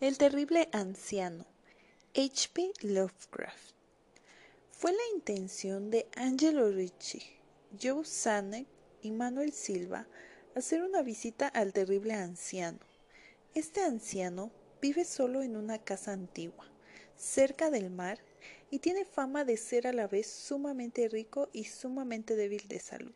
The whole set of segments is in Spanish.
El terrible anciano. H.P. Lovecraft. Fue la intención de Angelo Ricci, Joe Sanek y Manuel Silva hacer una visita al terrible anciano. Este anciano vive solo en una casa antigua, cerca del mar, y tiene fama de ser a la vez sumamente rico y sumamente débil de salud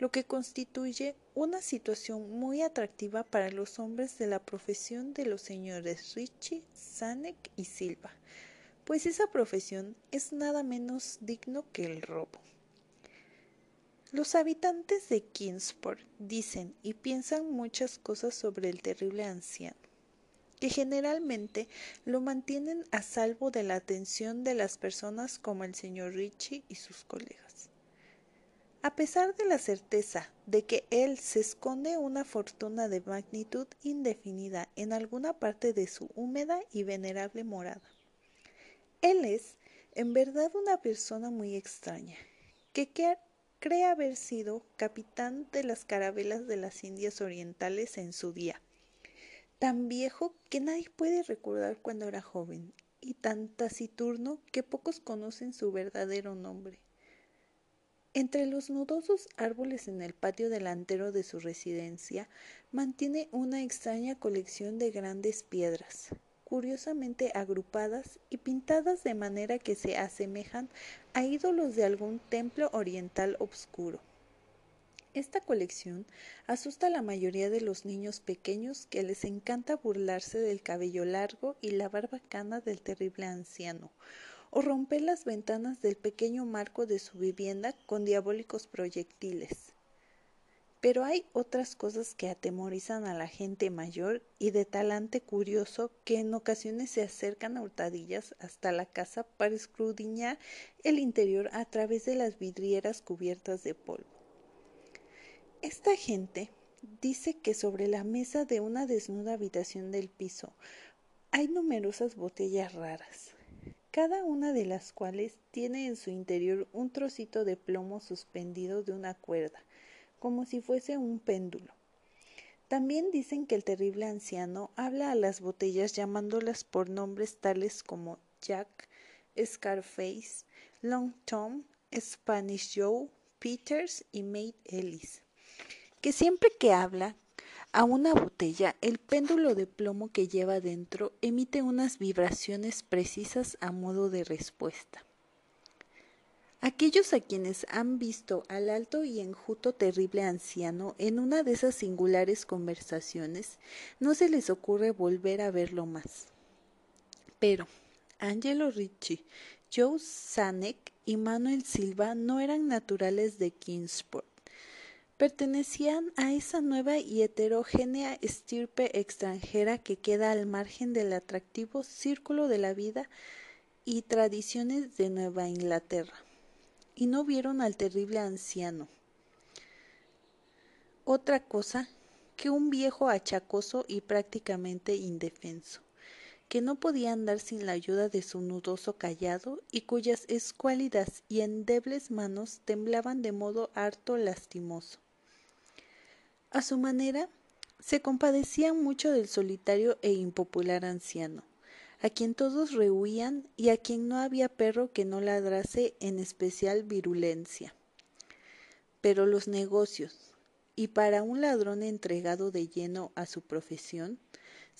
lo que constituye una situación muy atractiva para los hombres de la profesión de los señores Ritchie, Sanek y Silva, pues esa profesión es nada menos digno que el robo. Los habitantes de Kingsport dicen y piensan muchas cosas sobre el terrible anciano, que generalmente lo mantienen a salvo de la atención de las personas como el señor Ritchie y sus colegas. A pesar de la certeza de que él se esconde una fortuna de magnitud indefinida en alguna parte de su húmeda y venerable morada. Él es, en verdad, una persona muy extraña, que cree haber sido capitán de las carabelas de las Indias Orientales en su día, tan viejo que nadie puede recordar cuando era joven, y tan taciturno que pocos conocen su verdadero nombre. Entre los nudosos árboles en el patio delantero de su residencia mantiene una extraña colección de grandes piedras, curiosamente agrupadas y pintadas de manera que se asemejan a ídolos de algún templo oriental obscuro. Esta colección asusta a la mayoría de los niños pequeños que les encanta burlarse del cabello largo y la barba cana del terrible anciano, o romper las ventanas del pequeño marco de su vivienda con diabólicos proyectiles. Pero hay otras cosas que atemorizan a la gente mayor y de talante curioso que en ocasiones se acercan a hurtadillas hasta la casa para escrudiñar el interior a través de las vidrieras cubiertas de polvo. Esta gente dice que sobre la mesa de una desnuda habitación del piso hay numerosas botellas raras, cada una de las cuales tiene en su interior un trocito de plomo suspendido de una cuerda, como si fuese un péndulo. También dicen que el terrible anciano habla a las botellas llamándolas por nombres tales como Jack, Scarface, Long Tom, Spanish Joe, Peters y Maid Ellis, que siempre que habla a una botella, el péndulo de plomo que lleva dentro emite unas vibraciones precisas a modo de respuesta. Aquellos a quienes han visto al alto y enjuto terrible anciano en una de esas singulares conversaciones, no se les ocurre volver a verlo más. Pero Angelo Ricci, Joe Sanek y Manuel Silva no eran naturales de Kingsport pertenecían a esa nueva y heterogénea estirpe extranjera que queda al margen del atractivo círculo de la vida y tradiciones de Nueva Inglaterra, y no vieron al terrible anciano. Otra cosa que un viejo achacoso y prácticamente indefenso, que no podía andar sin la ayuda de su nudoso callado y cuyas escuálidas y endebles manos temblaban de modo harto lastimoso. A su manera, se compadecían mucho del solitario e impopular anciano, a quien todos rehuían y a quien no había perro que no ladrase en especial virulencia. Pero los negocios, y para un ladrón entregado de lleno a su profesión,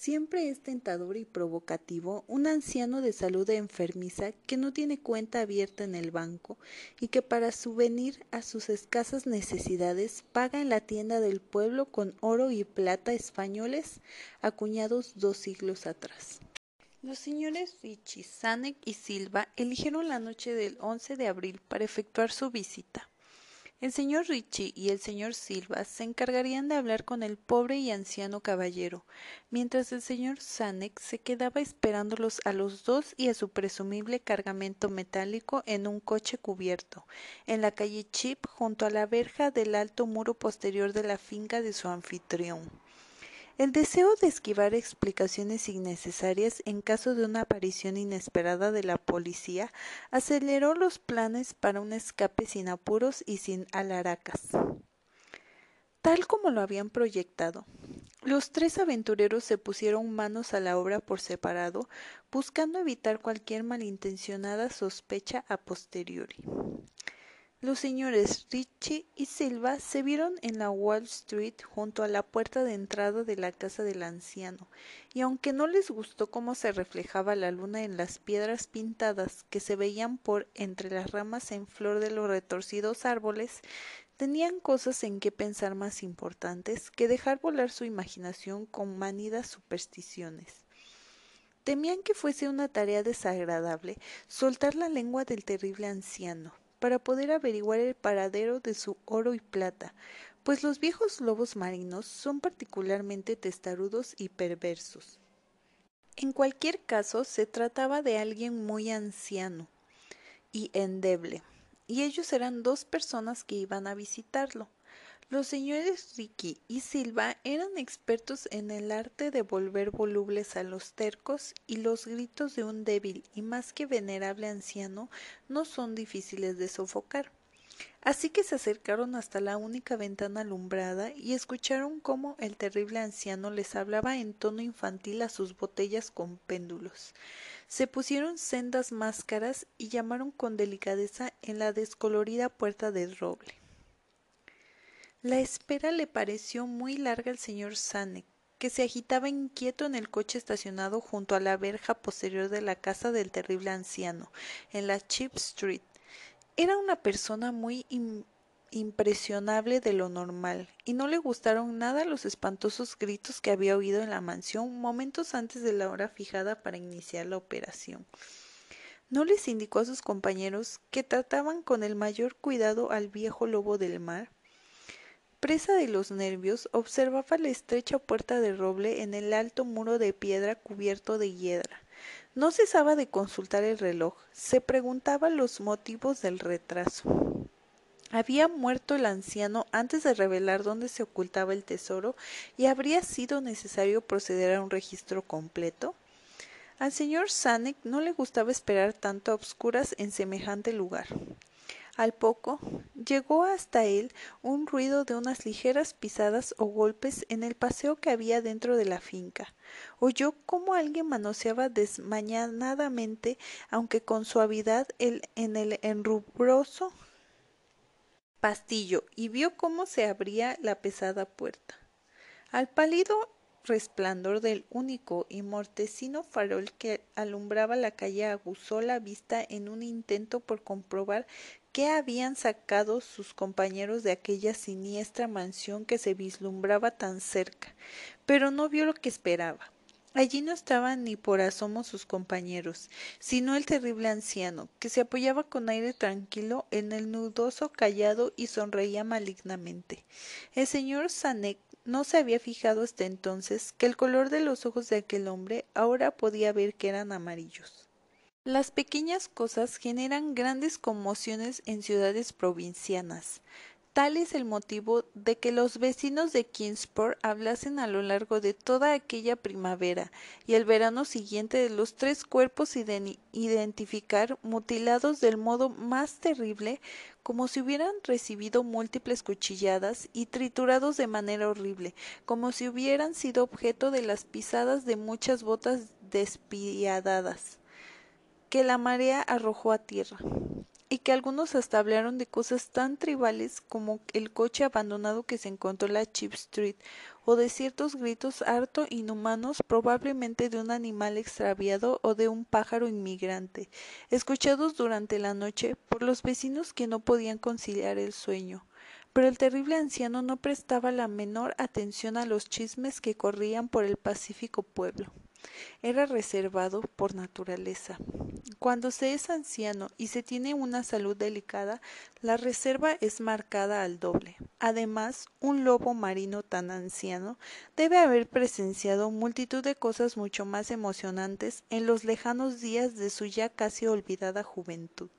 Siempre es tentador y provocativo un anciano de salud enfermiza que no tiene cuenta abierta en el banco y que para subvenir a sus escasas necesidades paga en la tienda del pueblo con oro y plata españoles acuñados dos siglos atrás. Los señores Ricci, Sanek y Silva eligieron la noche del 11 de abril para efectuar su visita. El señor Ricci y el señor Silva se encargarían de hablar con el pobre y anciano caballero, mientras el señor Sanek se quedaba esperándolos a los dos y a su presumible cargamento metálico en un coche cubierto, en la calle Chip junto a la verja del alto muro posterior de la finca de su anfitrión. El deseo de esquivar explicaciones innecesarias en caso de una aparición inesperada de la policía aceleró los planes para un escape sin apuros y sin alaracas. Tal como lo habían proyectado, Los tres aventureros se pusieron manos a la obra por separado, buscando evitar cualquier malintencionada sospecha a posteriori. Los señores Ritchie y Silva se vieron en la Wall Street junto a la puerta de entrada de la casa del anciano, y aunque no les gustó cómo se reflejaba la luna en las piedras pintadas que se veían por entre las ramas en flor de los retorcidos árboles, tenían cosas en que pensar más importantes que dejar volar su imaginación con manidas supersticiones. Temían que fuese una tarea desagradable soltar la lengua del terrible anciano, para poder averiguar el paradero de su oro y plata, pues los viejos lobos marinos son particularmente testarudos y perversos. En cualquier caso, se trataba de alguien muy anciano y endeble, y ellos eran dos personas que iban a visitarlo. Los señores Ricky y Silva eran expertos en el arte de volver volubles a los tercos y los gritos de un débil y más que venerable anciano no son difíciles de sofocar. Así que se acercaron hasta la única ventana alumbrada y escucharon cómo el terrible anciano les hablaba en tono infantil a sus botellas con péndulos. Se pusieron sendas máscaras y llamaron con delicadeza en la descolorida puerta de roble. La espera le pareció muy larga al señor Sane, que se agitaba inquieto en el coche estacionado junto a la verja posterior de la casa del terrible anciano, en la Cheap Street. Era una persona muy impresionable de lo normal, y no le gustaron nada los espantosos gritos que había oído en la mansión momentos antes de la hora fijada para iniciar la operación. No les indicó a sus compañeros que trataban con el mayor cuidado al viejo lobo del mar, Presa de los nervios, observaba la estrecha puerta de roble en el alto muro de piedra cubierto de hiedra. No cesaba de consultar el reloj, se preguntaba los motivos del retraso. Había muerto el anciano antes de revelar dónde se ocultaba el tesoro y habría sido necesario proceder a un registro completo. Al señor Sanek no le gustaba esperar tanto a obscuras en semejante lugar. Al poco llegó hasta él un ruido de unas ligeras pisadas o golpes en el paseo que había dentro de la finca. Oyó cómo alguien manoseaba desmañanadamente, aunque con suavidad, el, en el enrubroso pastillo, y vio cómo se abría la pesada puerta. Al pálido resplandor del único y mortecino farol que alumbraba la calle aguzó la vista en un intento por comprobar qué habían sacado sus compañeros de aquella siniestra mansión que se vislumbraba tan cerca, pero no vio lo que esperaba. Allí no estaban ni por asomo sus compañeros, sino el terrible anciano, que se apoyaba con aire tranquilo en el nudoso callado y sonreía malignamente. El señor Sanek no se había fijado hasta entonces que el color de los ojos de aquel hombre ahora podía ver que eran amarillos. Las pequeñas cosas generan grandes conmociones en ciudades provincianas. Tal es el motivo de que los vecinos de Kingsport hablasen a lo largo de toda aquella primavera y el verano siguiente de los tres cuerpos identificar mutilados del modo más terrible como si hubieran recibido múltiples cuchilladas y triturados de manera horrible, como si hubieran sido objeto de las pisadas de muchas botas despiadadas que la marea arrojó a tierra, y que algunos hasta hablaron de cosas tan tribales como el coche abandonado que se encontró en la Chip Street, o de ciertos gritos harto inhumanos, probablemente de un animal extraviado o de un pájaro inmigrante, escuchados durante la noche por los vecinos que no podían conciliar el sueño. Pero el terrible anciano no prestaba la menor atención a los chismes que corrían por el pacífico pueblo. Era reservado por naturaleza. Cuando se es anciano y se tiene una salud delicada, la reserva es marcada al doble. Además, un lobo marino tan anciano debe haber presenciado multitud de cosas mucho más emocionantes en los lejanos días de su ya casi olvidada juventud.